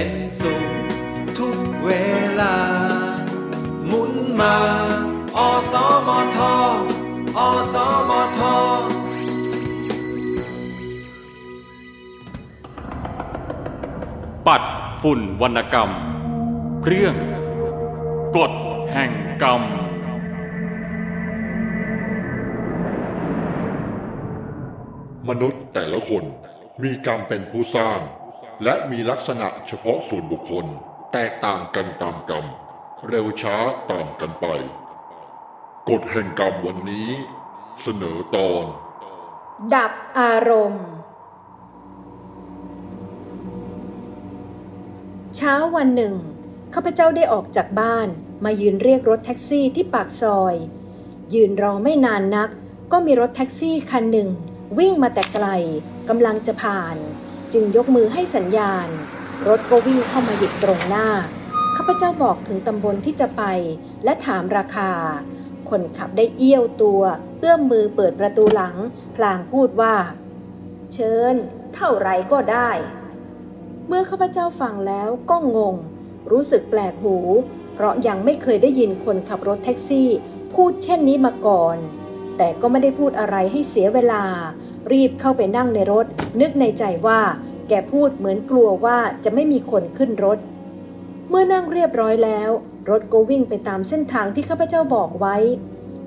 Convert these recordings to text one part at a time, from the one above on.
เป็นสุขทุกเวลา หมุนมา อสมท อสมทปัดฝุ่นวรรณกรรม เรื่อง กฎแห่งกรรม มนุษย์แต่ละคนมีกรรมเป็นผู้สร้าง และมีลักษณะเฉพาะส่วนบุคคล แตกต่างกันตามกรรม เร็วช้าต่างกันไป กฎแห่งกรรมวันนี้ เสนอตอน ดับอารมณ์ เช้าวันหนึ่งข้าพเจ้าได้ออกจากบ้านมายืนเรียกรถแท็กซี่ที่ปากซอย ยืนรอไม่นานนัก ก็มีรถแท็กซี่คันหนึ่ง วิ่งมาแต่ไกลกำลังจะผ่าน จึงยกมือให้สัญญาณ รถก็วิ่งเข้ามาหยุดตรงหน้า ข้าพเจ้าบอกถึงตำบลที่จะไป และถามราคา คนขับได้เอี้ยวตัว เอื้อมมือเปิดประตูหลัง พลางพูดว่า เชิญ เท่าไรก็ได้ เมื่อข้าพเจ้าฟังแล้วก็งง รู้สึกแปลกหู เพราะยังไม่เคยได้ยินคนขับรถแท็กซี่ พูดเช่นนี้มาก่อน แต่ก็ไม่ได้พูดอะไรให้เสียเวลา รีบเข้าไปนั่งในรถ นึกในใจว่า แกพูดเหมือนกลัวว่าจะไม่มีคนขึ้นรถ เมื่อนั่งเรียบร้อยแล้ว รถก็วิ่งไปตามเส้นทางที่ข้าพเจ้าบอกไว้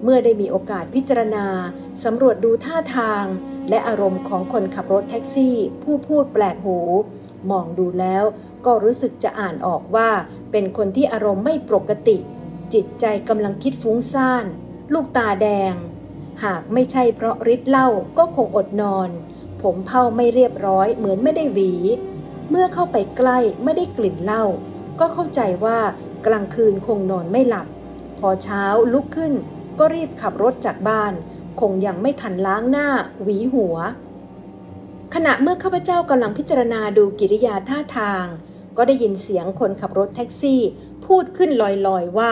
เมื่อได้มีโอกาสพิจารณาสำรวจดูท่าทาง และอารมณ์ของคนขับรถแท็กซี่ ผู้พูดแปลกหู มองดูแล้วก็รู้สึกจะอ่านออกว่า เป็นคนที่อารมณ์ไม่ปกติ จิตใจกำลังคิดฟุ้งซ่าน ลูกตาแดง หากไม่ใช่เพราะฤทธิ์เหล้าก็คงอดนอน ผมเผาไม่เรียบร้อยเหมือนไม่ได้หวี เมื่อเข้าไปใกล้ไม่ได้กลิ่นเหล้าก็เข้าใจว่ากลางคืนคงนอนไม่หลับ พอเช้าลุกขึ้น ก็รีบขับรถจากบ้าน คงยังไม่ทันล้างหน้า หวีหัว ขณะเมื่อข้าพเจ้ากำลังพิจารณาดูกิริยาท่าทาง ก็ได้ยินเสียงคนขับรถแท็กซี่ พูดขึ้นลอยๆว่า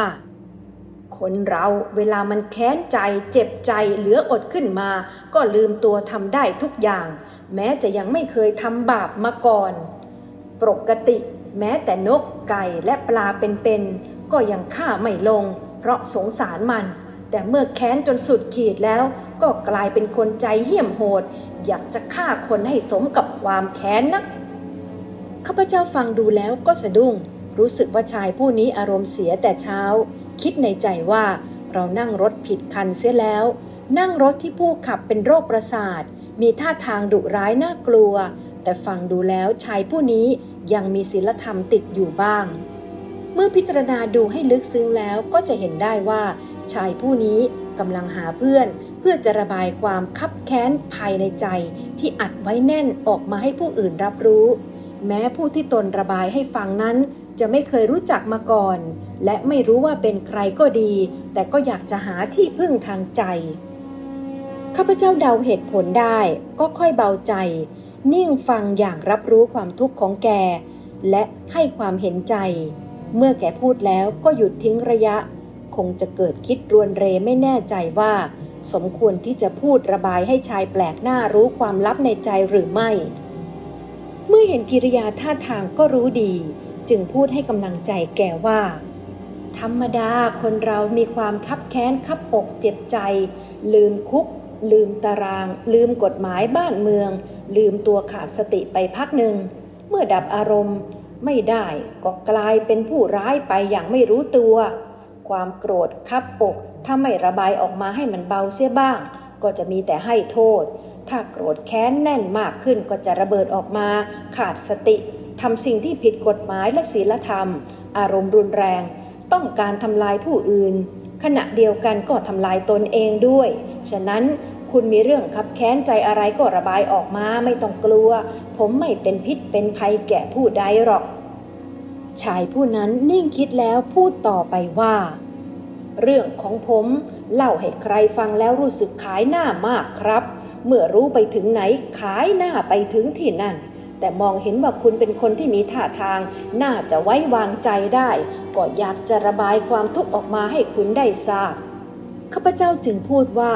คนเราเวลามันแค้นใจเจ็บใจเหลืออดขึ้นมา ก็ลืมตัวทำได้ทุกอย่าง แม้จะยังไม่เคยทำบาปมาก่อน ปกติแม้แต่นกไก่และปลาเป็นๆก็ยังฆ่าไม่ลง เพราะสงสารมัน แต่เมื่อแค้นจนสุดขีดแล้ว ก็กลายเป็นคนใจเหี้ยมโหด อยากจะฆ่าคนให้สมกับความแค้นนักข้าพเจ้าฟังดูแล้วก็สะดุ้ง รู้สึกว่าชายผู้นี้อารมณ์เสียแต่เช้า คิดในใจว่าเรานั่งรถผิดคันเสียแล้ว นั่งรถที่ผู้ขับเป็นโรคประสาท มีท่าทางดุร้ายน่ากลัว แต่ฟังดูแล้วชายผู้นี้ยังมีศีลธรรมติดอยู่บ้าง เมื่อพิจารณาดูให้ลึกซึ้งแล้วก็จะเห็นได้ว่า ชายผู้นี้กำลังหาเพื่อน เพื่อจะระบายความคับแค้นภายในใจที่อัดไว้แน่นออกมาให้ผู้อื่นรับรู้ แม้ผู้ที่ตนระบายให้ฟังนั้น จะไม่เคยรู้จักมาก่อน และไม่รู้ว่าเป็นใครก็ดี แต่ก็อยากจะหาที่พึ่งทางใจ ข้าพเจ้าเดาเหตุผลได้ก็ค่อยเบาใจ นิ่งฟังอย่างรับรู้ความทุกข์ของแก และให้ความเห็นใจ เมื่อแกพูดแล้วก็หยุดทิ้งระยะ คงจะเกิดคิดรวนเรไม่แน่ใจว่า สมควรที่จะพูดระบายให้ชายแปลกหน้ารู้ความลับในใจหรือไม่ เมื่อเห็นกิริยาท่าทางก็รู้ดีจึงพูดให้กำลังใจแกว่า ธรรมดาคนเรามีความคับแค้นคับอกเจ็บใจ ลืมคุก ลืมตาราง ลืมกฎหมายบ้านเมือง ลืมตัวขาดสติไปพักหนึ่ง เมื่อดับอารมณ์ ไม่ได้ก็กลายเป็นผู้ร้ายไปอย่างไม่รู้ตัว ความโกรธคับอก ถ้าไม่ระบายออกมาให้มันเบาเสียบ้าง ก็จะมีแต่ให้โทษ ถ้าโกรธแค้นแน่นมากขึ้นก็จะระเบิดออกมา ขาดสติทำสิ่งที่ผิดกฎหมายและศีลธรรม อารมณ์รุนแรง ต้องการทำลายผู้อื่น ขณะเดียวกันก็ทำลายตนเองด้วย ฉะนั้นคุณมีเรื่องคับแค้นใจอะไรก็ระบายออกมาไม่ต้องกลัว ผมไม่เป็นพิษเป็นภัยแก่ผู้ใดหรอก ชายผู้นั้นนิ่งคิดแล้วพูดต่อไปว่า เรื่องของผมเล่าให้ใครฟังแล้วรู้สึกขายหน้ามากครับ เมื่อรู้ไปถึงไหนขายหน้าไปถึงที่นั่น แต่มองเห็นว่าคุณเป็นคนที่มีท่าทาง น่าจะไว้วางใจได้ ก็อยากจะระบายความทุกข์ออกมาให้คุณได้ทราบ ข้าพเจ้าจึงพูดว่า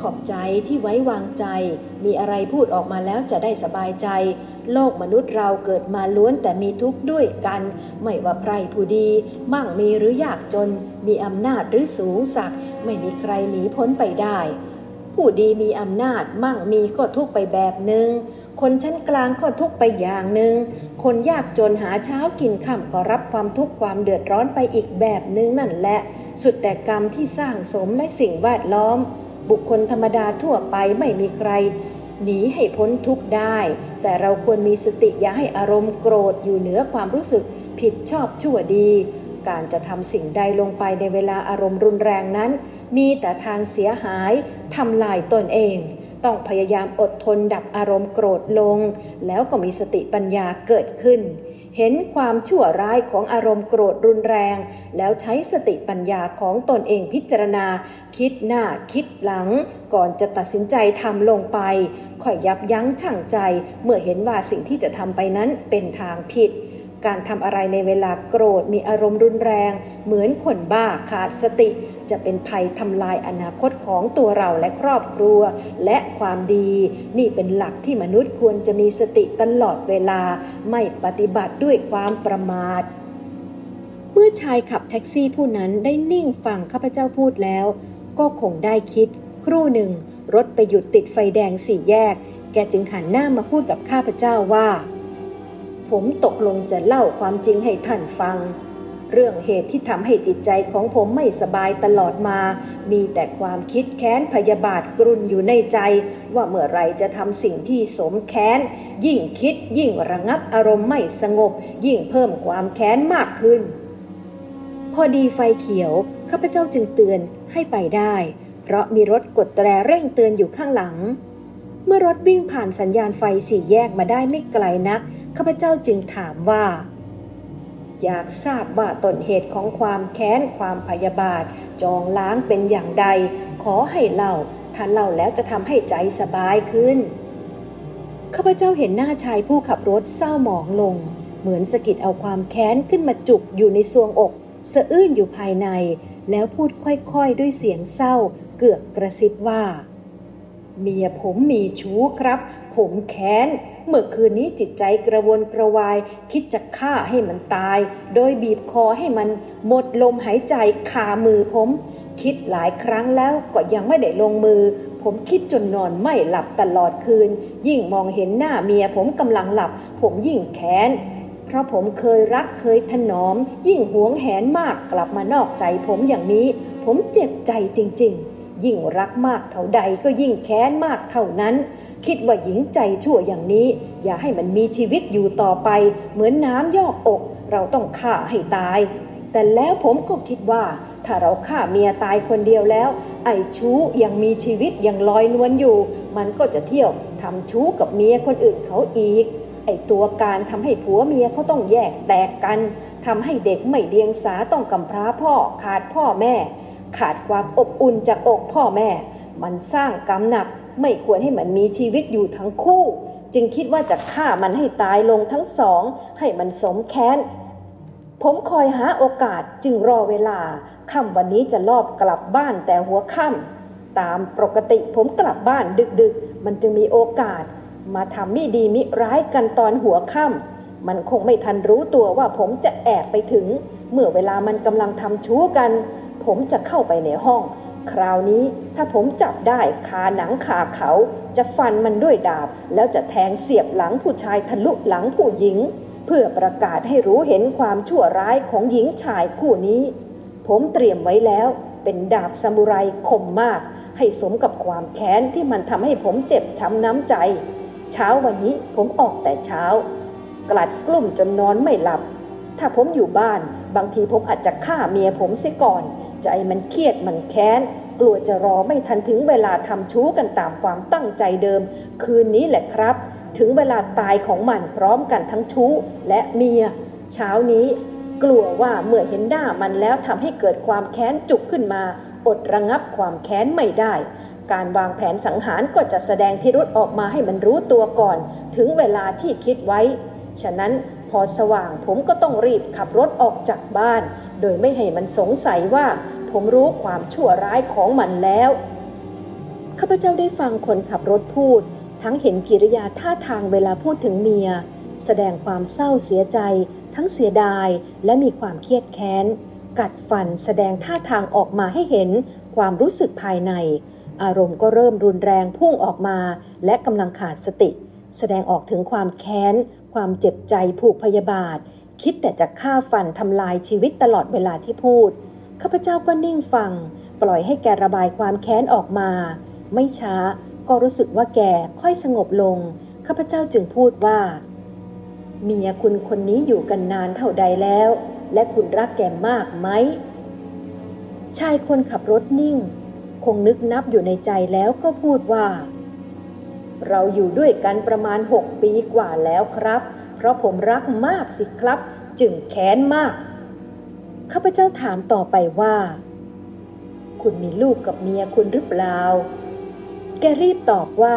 ขอบใจที่ไว้วางใจ มีอะไรพูดออกมาแล้วจะได้สบายใจ โลกมนุษย์เราเกิดมาล้วนแต่มีทุกข์ด้วยกัน ไม่ว่าใครผู้ดี มั่งมีหรือยากจน มีอำนาจหรือสูงสัก ไม่มีใครหนีพ้นไปได้ ผู้ดีมีอำนาจมั่งมีก็ทุกไปแบบหนึง่ง คนชั้นกลางก็ทุกไปอย่างหนึง่ง คนยากจนหาเช้ากินค่ำก็รับความทุกข์ความเดือดร้อนไปอีกแบบหนึ่งนั่นแหละ สุดแต่กรรมที่สร้างสมและสิ่งแวดล้อม บุคคลธรรมดาทั่วไปไม่มีใคร หนีให้พ้นทุกข์ได้ แต่เราควรมีสติอย่าให้อารมณ์โกรธอยู่เหนือความรู้สึกผิดชอบชั่วดี การจะทำสิ่งใดลงไปในเวลาอารมณ์รุนแรงนั้น มีแต่ทางเสียหายทำลายตนเอง ต้องพยายามอดทนดับอารมณ์โกรธลง แล้วก็มีสติปัญญาเกิดขึ้น เห็นความชั่วร้ายของอารมณ์โกรธรุนแรง แล้วใช้สติปัญญาของตนเองพิจารณา คิดหน้าคิดหลัง ก่อนจะตัดสินใจทำลงไปค่อยยับยั้งชั่งใจ เมื่อเห็นว่าสิ่งที่จะทำไปนั้นเป็นทางผิด การทำอะไรในเวลาโกรธมีอารมณ์รุนแรง เหมือนคนบ้าขาดสติ จะเป็นภัยทำลายอนาคตของตัวเราและครอบครัว และความดี นี่เป็นหลักที่มนุษย์ควรจะมีสติตลอดเวลา ไม่ปฏิบัติด้วยความประมาท เมื่อชายขับแท็กซี่ผู้นั้นได้นิ่งฟังข้าพเจ้าพูดแล้ว ก็คงได้คิด ครู่หนึ่ง รถไปหยุดติดไฟแดงสี่แยก แกจึงหันหน้ามาพูดกับข้าพเจ้าว่า ผมตกลงจะเล่าความจริงให้ท่านฟัง เรื่องเหตุที่ทำให้จิตใจของผมไม่สบายตลอดมา มีแต่ความคิดแค้นพยาบาทกรุนอยู่ในใจ ว่าเมื่อไรจะทำสิ่งที่สมแค้น ยิ่งคิดยิ่งระงับอารมณ์ไม่สงบ ยิ่งเพิ่มความแค้นมากขึ้น พอดีไฟเขียวข้าพเจ้าจึงเตือนให้ไปได้ เพราะมีรถกดแตรเร่งเตือนอยู่ข้างหลัง เมื่อรถวิ่งผ่านสัญญาณไฟสี่แยกมาได้ไม่ไกลนัก ข้าพเจ้าจึงถามว่า อยากทราบว่าต้นเหตุของความแค้นความพยาบาท จองล้างเป็นอย่างใด ขอให้เล่าถ้าเล่าแล้วจะทำให้ใจสบายขึ้นข้าพเจ้าเห็นหน้าชายผู้ขับรถเศร้าหมองลง เหมือนสะกิดเอาความแค้นขึ้นมาจุกอยู่ในซวงอก สะอื้นอยู่ภายใน แล้วพูดค่อยๆด้วยเสียงเศร้า เกือบกระซิบว่า เมียผมมีชู้ครับ ผมแค้น เมื่อคืนนี้จิตใจกระวนกระวาย คิดจะฆ่าให้มันตาย โดยบีบคอให้มันหมดลมหายใจคามือผม คิดหลายครั้งแล้วก็ยังไม่ได้ลงมือ ผมคิดจนนอนไม่หลับตลอดคืน ยิ่งมองเห็นหน้าเมียผมกำลังหลับ ผมยิ่งแค้นเพราะผมเคยรักเคยถนอม ยิ่งหวงแหนมากกลับมานอกใจผมอย่างนี้ ผมเจ็บใจจริง ๆ ยิ่งรักมากเท่าใดก็ยิ่งแค้นมากเท่านั้น คิดว่าหญิงใจชั่วอย่างนี้ อย่าให้มันมีชีวิตอยู่ต่อไป เหมือนน้ำยอกอก เราต้องฆ่าให้ตาย แต่แล้วผมก็คิดว่า ถ้าเราฆ่าเมียตายคนเดียวแล้ว ไอ้ชู้ยังมีชีวิตยังลอยนวลอยู่ มันก็จะเที่ยวทำชู้กับเมียคนอื่นเขาอีกไอ้ตัวการทำให้ผัวเมียเขาต้องแยกแตกกันทำให้เด็กไม่เดียงสาต้องกำพร้าพ่อขาดพ่อแม่ ขาดความอบอุ่นจากอกพ่อแม่ มันสร้างกรรมหนักไม่ควรให้มันมีชีวิตอยู่ทั้งคู่ จึงคิดว่าจะฆ่ามันให้ตายลงทั้งสอง ให้มันสมแค้น ผมคอยหาโอกาสจึงรอเวลาค่ำวันนี้จะลอบกลับบ้านแต่หัวค่ำตามปกติผมกลับบ้านดึกๆ มันจึงมีโอกาส มาทำมิดีมิร้ายกันตอนหัวค่ำมันคงไม่ทันรู้ตัวว่าผมจะแอบไปถึง เมื่อเวลามันกำลังทำชู้กัน ผมจะเข้าไปในห้อง คราวนี้ถ้าผมจับได้คาหนังคาเขา จะฟันมันด้วยดาบ แล้วจะแทงเสียบหลังผู้ชายทะลุหลังผู้หญิง เพื่อประกาศให้รู้เห็นความชั่วร้ายของหญิงชายคู่นี้ ผมเตรียมไว้แล้วเป็นดาบซามูไรคมมาก ให้สมกับความแค้นที่มันทำให้ผมเจ็บช้ำน้ำใจ เช้าวันนี้ผมออกแต่เช้า กลัดกลุ่มจนนอนไม่หลับ ถ้าผมอยู่บ้าน บางทีผมอาจจะฆ่าเมียผมเสียก่อน ใจมันเครียดมันแค้น กลัวจะรอไม่ทันถึงเวลาทำชู้กันตามความตั้งใจเดิม คืนนี้แหละครับ ถึงเวลาตายของมันพร้อมกันทั้งชู้และเมีย เช้านี้กลัวว่าเมื่อเห็นหน้ามันแล้วทำให้เกิดความแค้นจุกขึ้นมา อดระงับความแค้นไม่ได้ การวางแผนสังหารก็จะแสดงพิรุษออกมาให้มันรู้ตัวก่อน ถึงเวลาที่คิดไว้ ฉะนั้นพอสว่างผมก็ต้องรีบขับรถออกจากบ้าน โดยไม่ให้มันสงสัยว่าผมรู้ความชั่วร้ายของมันแล้ว ข้าพเจ้าได้ฟังคนขับรถพูด ทั้งเห็นกิริยาท่าทางเวลาพูดถึงเมีย แสดงความเศร้าเสียใจ ทั้งเสียดายและมีความเครียดแค้น กัดฟันแสดงท่าทางออกมาให้เห็นความรู้สึกภายใน อารมณ์ก็เริ่มรุนแรงพุ่งออกมา และกำลังขาดสติ แสดงออกถึงความแค้น ความเจ็บใจผูกพยาบาท คิดแต่จะฆ่าฟันทำลายชีวิตตลอดเวลาที่พูด ข้าพเจ้าก็นิ่งฟัง ปล่อยให้แกระบายความแค้นออกมา ไม่ช้าก็รู้สึกว่าแกค่อยสงบลง ข้าพเจ้าจึงพูดว่า เมียคุณคนนี้อยู่กันนานเท่าใดแล้ว และคุณรักแกมากไหม ชายคนขับรถนิ่ง คงนึกนับอยู่ในใจแล้วก็พูดว่า เราอยู่ด้วยกันประมาณหกปีกว่าแล้วครับ ราะผมรักมากสิครับ จึงแค้นมาก ข้าพเจ้าถามต่อไปว่า คุณมีลูกกับเมียคุณหรือเปล่า แกรีบตอบว่า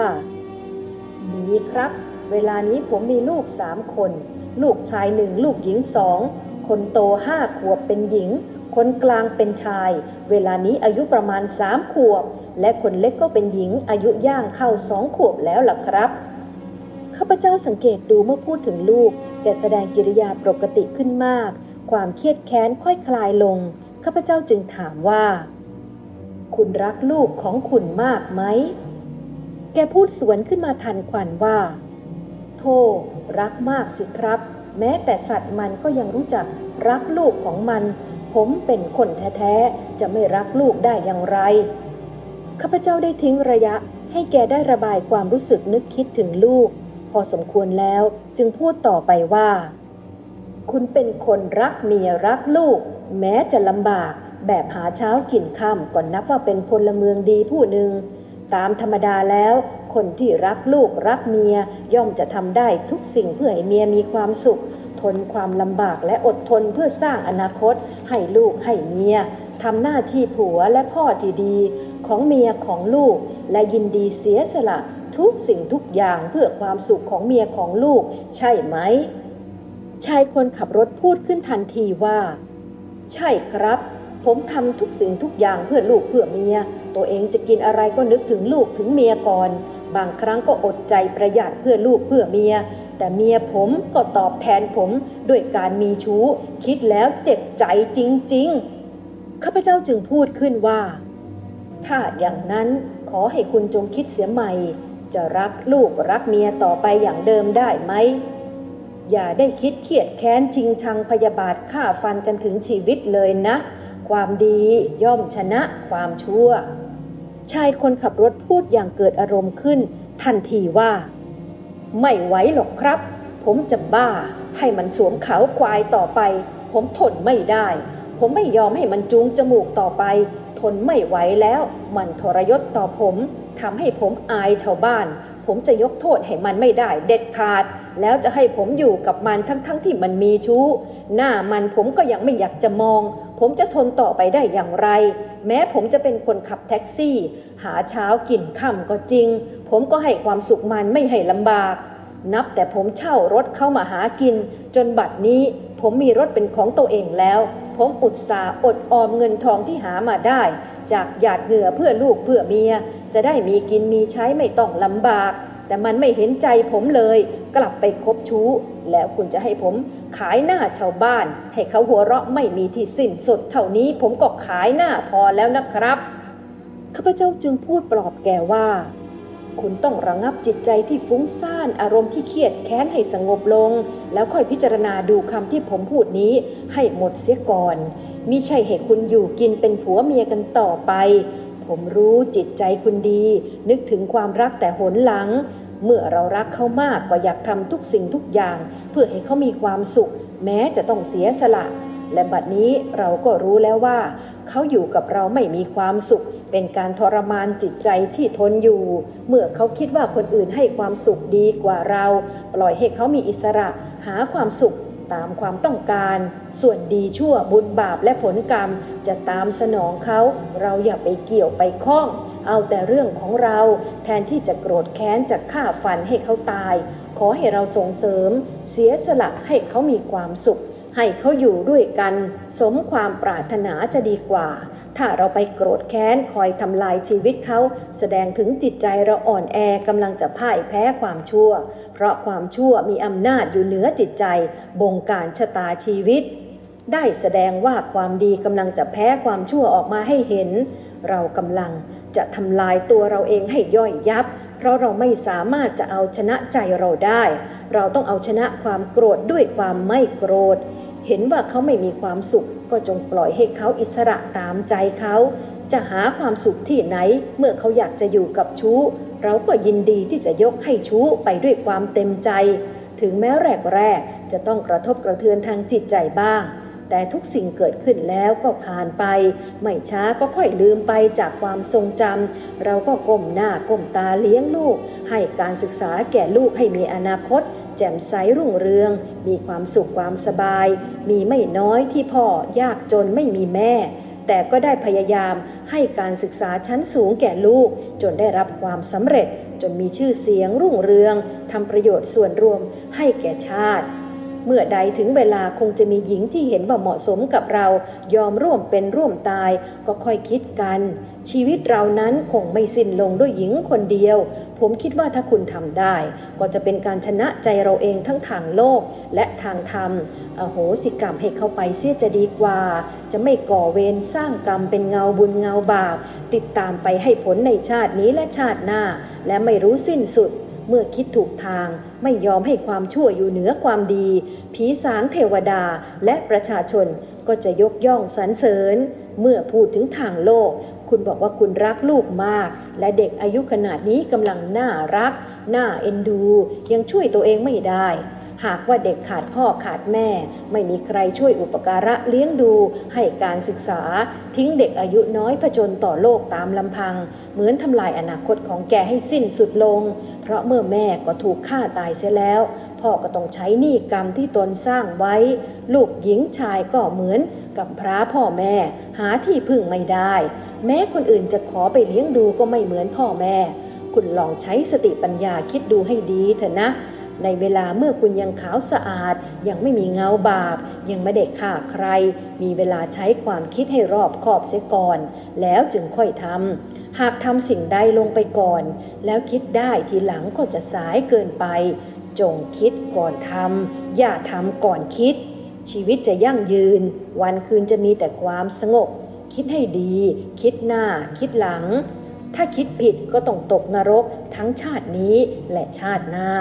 มีครับ เวลานี้ผมมีลูกสามคน ลูกชายหนึ่งลูกหญิงสอง คนโตห้าขวบเป็นหญิง คนกลางเป็นชาย เวลานี้อายุประมาณสามขวบ และคนเล็กก็เป็นหญิงอายุย่างเข้าสองขวบแล้วล่ะครับ ข้าพเจ้าสังเกตดูเมื่อพูดถึงลูก แกแสดงกิริยาปกติขึ้นมาก ความเครียดแค้นค่อยคลายลง ข้าพเจ้าจึงถามว่า คุณรักลูกของคุณมากไหม แกพูดสวนขึ้นมาทันควันว่าโธ่รักมากสิครับ แม้แต่สัตว์มันก็ยังรู้จักรักลูกของมัน ผมเป็นคนแท้ๆ จะไม่รักลูกได้อย่างไร ข้าพเจ้าได้ทิ้งระยะให้แกได้ระบายความรู้สึกนึกคิดถึงลูก อสมควรแล้วจึงพูดต่อไปว่า คุณเป็นคนรักเมียรักลูก แม้จะลำบากแบบหาเช้ากินค่ำก่อนนับว่าเป็นพลเมืองดีผู้หนึ่ง ตามธรรมดาแล้ว คนที่รักลูกรักเมียย่อมจะทำได้ทุกสิ่งเพื่อให้เมียมีความสุข ทนความลำบากและอดทนเพื่อสร้างอนาคต ให้ลูกให้เมียทำหน้าที่ผัวและพ่อที่ดี ของเมียของลูก และยินดีเสียสละ ทุกสิ่งทุกอย่างเพื่อความสุขของเมียของลูก ใช่ไหม ชายคนขับรถพูดขึ้นทันทีว่า ใช่ครับ ผมทำทุกสิ่งทุกอย่างเพื่อลูกเพื่อเมีย ตัวเองจะกินอะไรก็นึกถึงลูกถึงเมียก่อน บางครั้งก็อดใจประหยัดเพื่อลูกเพื่อเมีย แต่เมียผมก็ตอบแทนผมด้วยการมีชู้ คิดแล้วเจ็บใจจริง ๆ ข้าพเจ้าจึงพูดขึ้นว่าถ้าอย่างนั้นขอให้คุณจงคิดเสียใหม่ จะรักลูกรักเมียต่อไปอย่างเดิมได้ไหม อย่าได้คิดเครียดแค้นชิงชังพยาบาทฆ่าฟันกันถึงชีวิตเลยนะ ความดีย่อมชนะความชั่ว ชายคนขับรถพูดอย่างเกิดอารมณ์ขึ้น ทันทีว่า ไม่ไหวหรอกครับ ผมจะบ้าให้มันสวมเขาควายต่อไป ผมทนไม่ได้ ผมไม่ยอมให้มันจูงจมูกต่อไป ทนไม่ไหวแล้ว มันทรยศต่อผม ทำให้ผมอายชาวบ้าน ผมจะยกโทษให้มันไม่ได้เด็ดขาด แล้วจะให้ผมอยู่กับมันทั้งๆทที่มันมีชู้ หน้ามันผมก็ยังไม่อยากจะมอง ผมจะทนต่อไปได้อย่างไร แม้ผมจะเป็นคนขับแท็กซี่ หาเช้ากินค่ำก็จริง ผมก็ให้ความสุขมันไม่ให้ลำบาก นับแต่ผมเช่ารถเข้ามาหากิน จนบัดนี้ผมมีรถเป็นของตัวเองแล้ว ผมอุตส่าห์อดออมเงินทองที่หามาได้ จากหยาดเหงื่อเพื่อลูกเพื่อเมีย จะได้มีกินมีใช้ไม่ต้องลำบาก แต่มันไม่เห็นใจผมเลย กลับไปคบชู้ แล้วคุณจะให้ผมขายหน้าชาวบ้าน ให้เขาหัวเราะไม่มีที่สิ้นสุด เท่านี้ผมก็ขายหน้าพอแล้วนะครับข้าพเจ้าจึงพูดปลอบแกว่า คุณต้องระงับจิตใจที่ฟุ้งซ่านอารมณ์ที่เครียดแค้นให้สงบลง แล้วค่อยพิจารณาดูคำที่ผมพูดนี้ให้หมดเสียก่อน มิใช่ให้คุณอยู่กินเป็นผัวเมียกันต่อไป ผมรู้จิตใจคุณดี นึกถึงความรักแต่หนหลัง เมื่อเรารักเขามากก็อยากทำทุกสิ่งทุกอย่าง เพื่อให้เขามีความสุข แม้จะต้องเสียสละ และบัดนี้เราก็รู้แล้วว่า เขาอยู่กับเราไม่มีความสุข เป็นการทรมานจิตใจที่ทนอยู่ เมื่อเขาคิดว่าคนอื่นให้ความสุขดีกว่าเรา ปล่อยให้เขามีอิสระ หาความสุข ตามความต้องการ ส่วนดีชั่วบุญบาปและผลกรรม จะตามสนองเขา เราอย่าไปเกี่ยวไปข้อง เอาแต่เรื่องของเรา แทนที่จะโกรธแค้นจะฆ่าฟันให้เขาตาย ขอให้เราส่งเสริม เสียสละให้เขามีความสุข ให้เขาอยู่ด้วยกัน สมความปรารถนาจะดีกว่า ถ้าเราไปโกรธแค้นคอยทำลายชีวิตเขา แสดงถึงจิตใจเราอ่อนแอกำลังจะพ่ายแพ้ความชั่ว เพราะความชั่วมีอำนาจอยู่เหนือจิตใจ บงการชะตาชีวิต ได้แสดงว่าความดีกำลังจะแพ้ความชั่วออกมาให้เห็น เรากำลังจะทำลายตัวเราเองให้ย่อยยับ เพราะเราไม่สามารถจะเอาชนะใจเราได้ เราต้องเอาชนะความโกรธด้วยความไม่โกรธ เห็นว่าเขาไม่มีความสุข ก็จงปล่อยให้เขาอิสระตามใจเขา จะหาความสุขที่ไหน เมื่อเขาอยากจะอยู่กับชู้ เราก็ยินดีที่จะยกให้ชู้ไปด้วยความเต็มใจ ถึงแม้แรกๆจะต้องกระทบกระเทือนทางจิตใจบ้าง แต่ทุกสิ่งเกิดขึ้นแล้วก็ผ่านไป ไม่ช้าก็ค่อยลืมไปจากความทรงจำเราก็ก้มหน้าก้มตาเลี้ยงลูก ให้การศึกษาแก่ลูกให้มีอนาคต แจ่มใสรุ่งเรือง มีความสุขความสบาย มีไม่น้อยที่พ่อยากจนไม่มีแม่ แต่ก็ได้พยายามให้การศึกษาชั้นสูงแก่ลูก จนได้รับความสำเร็จ จนมีชื่อเสียงรุ่งเรืองทำประโยชน์ส่วนรวมให้แก่ชาติเมื่อใดถึงเวลาคงจะมีหญิงที่เห็นว่าเหมาะสมกับเรา ยอมร่วมเป็นร่วมตายก็ค่อยคิดกัน ชีวิตเรานั้นคงไม่สิ้นลงด้วยหญิงคนเดียว ผมคิดว่าถ้าคุณทำได้ ก็จะเป็นการชนะใจเราเองทั้งทางโลกและทางธรรมอโหสิกรรมให้เข้าไปเสียจะดีกว่า จะไม่ก่อเวรสร้างกรรมเป็นเงาบุญเงาบาปติดตามไปให้ผลในชาตินี้และชาติหน้า และไม่รู้สิ้นสุดเมื่อคิดถูกทางไม่ยอมให้ความชั่วอยู่เหนือความดี ผีสางเทวดาและประชาชนก็จะยกย่องสรรเสริญ เมื่อพูดถึงทางโลก คุณบอกว่าคุณรักลูกมาก และเด็กอายุขนาดนี้กำลังน่ารัก น่าเอ็นดู ยังช่วยตัวเองไม่ได้ หากว่าเด็กขาดพ่อขาดแม่ ไม่มีใครช่วยอุปการะเลี้ยงดู ให้การศึกษา ทิ้งเด็กอายุน้อยผจญต่อโลกตามลำพัง เหมือนทำลายอนาคตของแกให้สิ้นสุดลง เพราะเมื่อแม่ก็ถูกฆ่าตายเสียแล้วพ่อก็ต้องใช้หนี้กรรมที่ตนสร้างไว้ ลูกหญิงชายก็เหมือนกับพระพ่อแม่ หาที่พึ่งไม่ได้ แม้คนอื่นจะขอไปเลี้ยงดูก็ไม่เหมือนพ่อแม่ คุณลองใช้สติปัญญาคิดดูให้ดีเถอะนะ ในเวลาเมื่อคุณยังขาวสะอาด ยังไม่มีเงาบาป ยังไม่ได้ฆ่าใคร มีเวลาใช้ความคิดให้รอบขอบเสียก่อน แล้วจึงค่อยทำหากทำสิ่งใดลงไปก่อน แล้วคิดได้ทีหลังก็จะสายเกินไป จงคิดก่อนทำอย่าทำก่อนคิดชีวิตจะยั่งยืน วันคืนจะมีแต่ความสงบ คิดให้ดี คิดหน้า คิดหลัง ถ้าคิดผิดก็ต้องตกนรกทั้งชาตินี้และชาติหน้า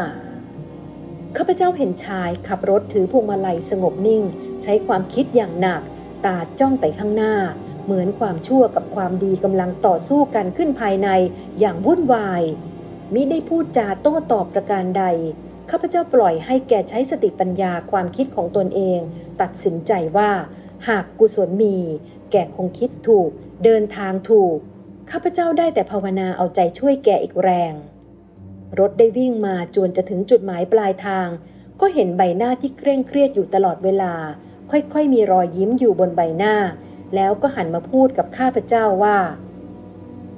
ข้าพเจ้าเห็นชายขับรถถือพวงมาลัยสงบนิ่ง ใช้ความคิดอย่างหนัก ตาจ้องไปข้างหน้า เหมือนความชั่วกับความดีกำลังต่อสู้กันขึ้นภายในอย่างวุ่นวายมิได้พูดจาโต้ตอบประการใดข้าพเจ้าปล่อยให้แกใช้สติปัญญาความคิดของตนเอง ตัดสินใจว่า หากกุศลมี แกคงคิดถูก เดินทางถูก ข้าพเจ้าได้แต่ภาวนาเอาใจช่วยแกอีกแรง รถได้วิ่งมาจนจะถึงจุดหมายปลายทาง ก็เห็นใบหน้าที่เคร่งเครียดอยู่ตลอดเวลา ค่อยๆ มีรอยยิ้มอยู่บนใบหน้า แล้วก็หันมาพูดกับข้าพเจ้าว่า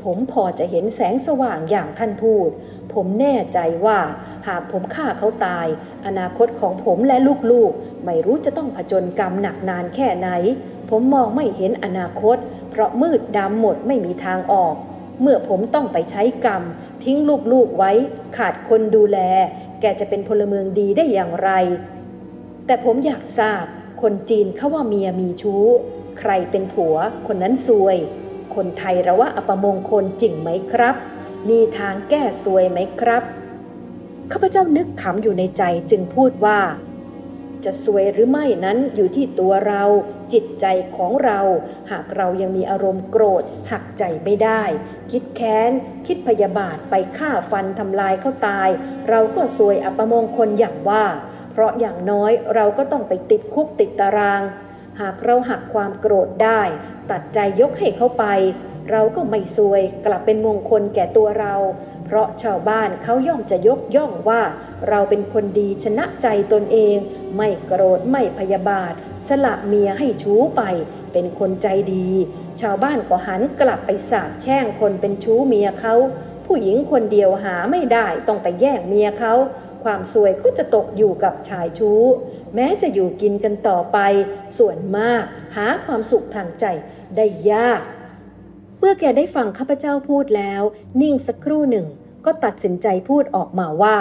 ผมพอจะเห็นแสงสว่างอย่างท่านพูด ผมแน่ใจว่าหากผมฆ่าเขาตาย อนาคตของผมและลูกๆ ไม่รู้จะต้องผจญกรรมหนักนานแค่ไหน ผมมองไม่เห็นอนาคต เพราะมืดดำหมดไม่มีทางออก เมื่อผมต้องไปใช้กรรม ทิ้งลูกๆไว้ ขาดคนดูแล แกจะเป็นพลเมืองดีได้อย่างไร แต่ผมอยากทราบ คนจีนเขาว่าเมียมีชู้ ใครเป็นผัว คนนั้นซวย คนไทยระว่าอัปมงคลจริงไหมครับ มีทางแก้ซวยไหมครับข้าพเจ้านึกขำอยู่ในใจจึงพูดว่า จะสวยหรือไม่นั้นอยู่ที่ตัวเรา จิตใจของเรา หากเรายังมีอารมณ์โกรธ หักใจไม่ได้ คิดแค้น คิดพยาบาทไปฆ่าฟันทำลายเขาตาย เราก็สวยอัปมงคลอย่างว่า เพราะอย่างน้อยเราก็ต้องไปติดคุกติดตาราง หากเราหักความโกรธได้ ตัดใจยกให้เขาไป เราก็ไม่ซวยกลับเป็นมงคลแก่ตัวเรา เพราะชาวบ้านเขาย่อมจะยกย่องว่า เราเป็นคนดีชนะใจตนเอง ไม่โกรธไม่พยาบาท สละเมียให้ชู้ไป เป็นคนใจดี ชาวบ้านก็หันกลับไปสาบแช่งคนเป็นชู้เมียเขาผู้หญิงคนเดียวหาไม่ได้ต้องไปแย่งเมียเขา ความสวยก็จะตกอยู่กับชายชู้ แม้จะอยู่กินกันต่อไป ส่วนมากหาความสุขทางใจได้ยาก เมื่อแกได้ฟังข้าพเจ้าพูดแล้ว นิ่งสักครู่หนึ่ง ก็ตัดสินใจพูดออกมาว่า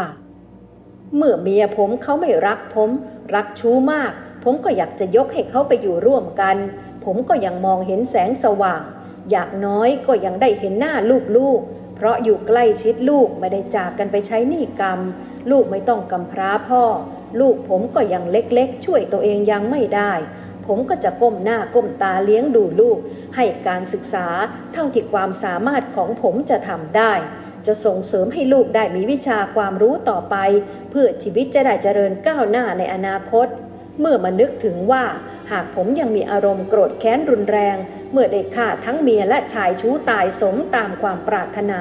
เมื่อเมียผมเขาไม่รักผม รักชู้มาก ผมก็อยากจะยกให้เขาไปอยู่ร่วมกัน ผมก็ยังมองเห็นแสงสว่าง อยากน้อยก็ยังได้เห็นหน้าลูกๆ เพราะอยู่ใกล้ชิดลูกไม่ได้จากกันไปใช้หนี้กรรม ลูกไม่ต้องกำพร้าพ่อ ลูกผมก็ยังเล็กๆ ช่วยตัวเองยังไม่ได้ ผมก็จะก้มหน้าก้มตาเลี้ยงดูลูก ให้การศึกษาเท่าที่ความสามารถของผมจะทำได้ จะส่งเสริมให้ลูกได้มีวิชาความรู้ต่อไป เพื่อชีวิตจะได้เจริญก้าวหน้าในอนาคต เมื่อมานึกถึงว่า หากผมยังมีอารมณ์โกรธแค้นรุนแรง เมื่อได้ฆ่าทั้งเมียและชายชู้ตายสมตามความปรารถนา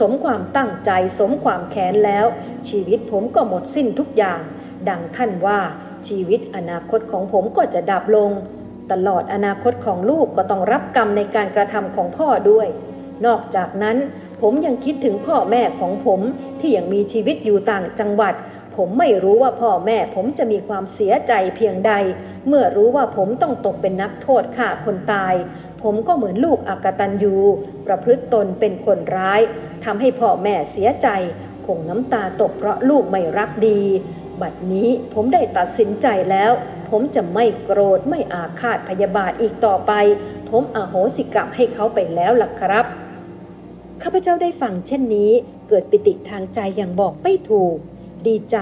สมความตั้งใจ สมความแค้นแล้ว ชีวิตผมก็หมดสิ้นทุกอย่าง ดังท่านว่า ชีวิตอนาคตของผมก็จะดับลง ตลอดอนาคตของลูกก็ต้องรับกรรมในการกระทำของพ่อด้วย นอกจากนั้นผมยังคิดถึงพ่อแม่ของผมที่ยังมีชีวิตอยู่ต่างจังหวัด ผมไม่รู้ว่าพ่อแม่ผมจะมีความเสียใจเพียงใด เมื่อรู้ว่าผมต้องตกเป็นนักโทษฆ่าคนตาย ผมก็เหมือนลูกอากตันยูประพฤติตนเป็นคนร้ายทำให้พ่อแม่เสียใจ คงน้ำตาตกเพราะลูกไม่รักดี บัดนี้ผมได้ตัดสินใจแล้ว ผมจะไม่โกรธไม่อาฆาตพยาบาทอีกต่อไป ผมอโหสิกรรมให้เขาไปแล้วล่ะครับข้าพเจ้าได้ฟังเช่นนี้เกิดปิติทางใจอย่างบอกไม่ถูก ดีใจ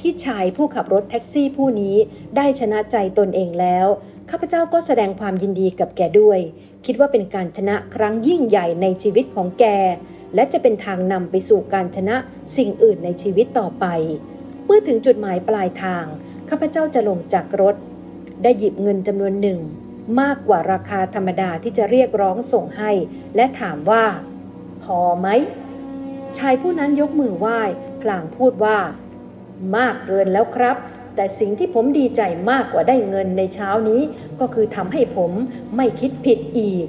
ที่ชายผู้ขับรถแท็กซี่ผู้นี้ได้ชนะใจตนเองแล้ว ข้าพเจ้าก็แสดงความยินดีกับแกด้วย คิดว่าเป็นการชนะครั้งยิ่งใหญ่ในชีวิตของแก และจะเป็นทางนำไปสู่การชนะสิ่งอื่นในชีวิตต่อไป เมื่อถึงจุดหมายปลายทาง ข้าพเจ้าจะลงจากรถ ได้หยิบเงินจำนวนหนึ่ง มากกว่าราคาธรรมดาที่จะเรียกร้องส่งให้ และถามว่า พอไหม ชายผู้นั้นยกมือไหว้พลางพูดว่า มากเกินแล้วครับ แต่สิ่งที่ผมดีใจมากกว่าได้เงินในเช้านี้ ก็คือทำให้ผมไม่คิดผิดอีก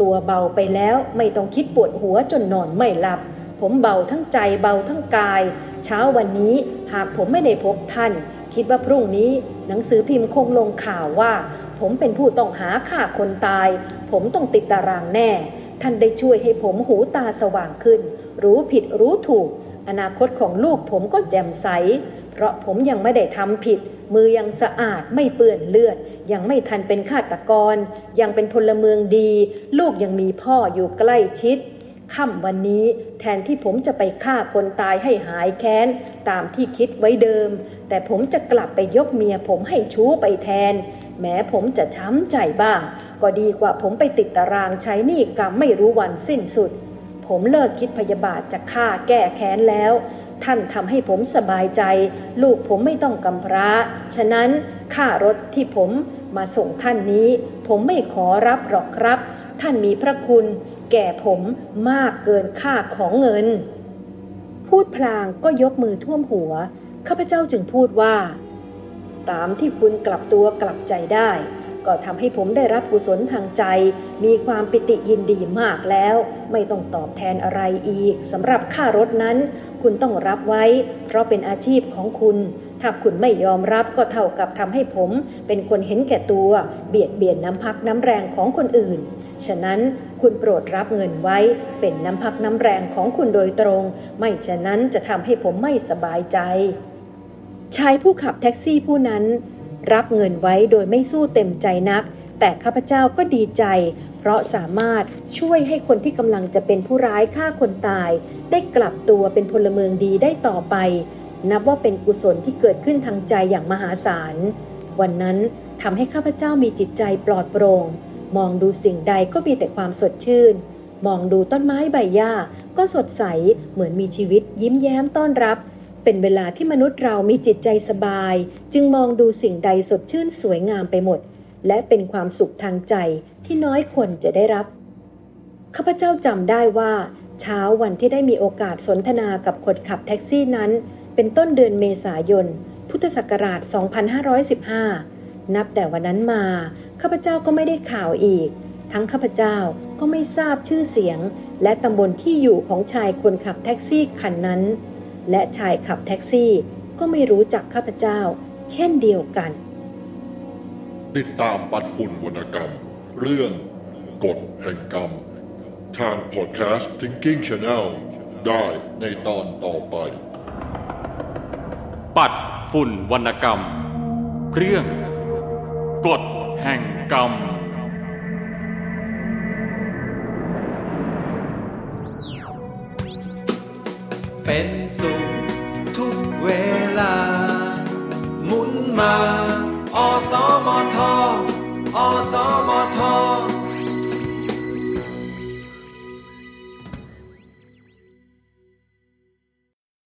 ตัวเบาไปแล้วไม่ต้องคิดปวดหัวจนนอนไม่หลับ ผมเบาทั้งใจเบาทั้งกาย เช้าวันนี้หากผมไม่ได้พบท่าน คิดว่าพรุ่งนี้ หนังสือพิมพ์คงลงข่าวว่า ผมเป็นผู้ต้องหาฆ่าคนตาย ผมต้องติดตารางแน่ ท่านได้ช่วยให้ผมหูตาสว่างขึ้น รู้ผิดรู้ถูก อนาคตของลูกผมก็แจ่มใส เพราะผมยังไม่ได้ทำผิดมือยังสะอาดไม่เปื้อนเลือด ยังไม่ทันเป็นฆาตกร ยังเป็นพลเมืองดี ลูกยังมีพ่ออยู่ใกล้ชิด ค่ำวันนี้แทนที่ผมจะไปฆ่าคนตายให้หายแค้น ตามที่คิดไว้เดิม แต่ผมจะกลับไปยกเมียผมให้ชู้ไปแทน แม้ผมจะช้ำใจบ้าง ก็ดีกว่าผมไปติดตารางใช้หนี้กรรมไม่รู้วันสิ้นสุด ผมเลิกคิดพยาบาทจะฆ่าแก้แค้นแล้ว ท่านทำให้ผมสบายใจ ลูกผมไม่ต้องกำพร้า ฉะนั้นค่ารถที่ผมมาส่งท่านนี้ ผมไม่ขอรับหรอกครับ ท่านมีพระคุณ แก่ผมมากเกินค่าของเงิน พูดพลางก็ยกมือท่วมหัว ข้าพเจ้าจึงพูดว่า ตามที่คุณกลับตัวกลับใจได้ ก็ทำให้ผมได้รับกุศลทางใจ มีความปิติยินดีมากแล้ว ไม่ต้องตอบแทนอะไรอีกสำหรับค่ารถนั้น คุณต้องรับไว้ เพราะเป็นอาชีพของคุณ ถ้าคุณไม่ยอมรับก็เท่ากับทำให้ผม เป็นคนเห็นแก่ตัว เบียดเบียนน้ำพักน้ำแรงของคนอื่น ฉะนั้นคุณโปรดรับเงินไว้เป็นน้ำพักน้ำแรงของคุณโดยตรง ไม่ฉะนั้นจะทำให้ผมไม่สบายใจ ชายผู้ขับแท็กซี่ผู้นั้น รับเงินไว้โดยไม่สู้เต็มใจนัก แต่ข้าพเจ้าก็ดีใจเพราะสามารถช่วยให้คนที่กำลังจะเป็นผู้ร้ายฆ่าคนตาย ได้กลับตัวเป็นพลเมืองดีได้ต่อไป นับว่าเป็นกุศลที่เกิดขึ้นทางใจอย่างมหาศาล วันนั้นทำให้ข้าพเจ้ามีจิตใจปลอดโปร่ง มองดูสิ่งใดก็มีแต่ความสดชื่น มองดูต้นไม้ใบหญ้า ก็สดใสเหมือนมีชีวิตยิ้มแย้มต้อนรับ เป็นเวลาที่มนุษย์เรามีจิตใจสบาย จึงมองดูสิ่งใดสดชื่นสวยงามไปหมด และเป็นความสุขทางใจที่น้อยคนจะได้รับ ข้าพเจ้าจำได้ว่า เช้าวันที่ได้มีโอกาสสนทนากับคนขับแท็กซี่นั้น เป็นต้นเดือนเมษายน พุทธศักราช 2515 นับแต่วันนั้นมา ข้าพเจ้าก็ไม่ได้ข่าวอีก ทั้งข้าพเจ้าก็ไม่ทราบชื่อเสียง และตำบลที่อยู่ของชายคนขับแท็กซี่คันนั้น และชายขับแท็กซี่ก็ไม่รู้จักข้าพเจ้า เช่นเดียวกัน ติดตามปัดฝุ่นวรรณกรรม เรื่องกฎแห่งกรรม ทางพอดแคสต์ Thinking Channel ได้ในตอนต่อไป ปัดฝุ่นวรรณกรรม เครื่อง กฎแห่งกรรม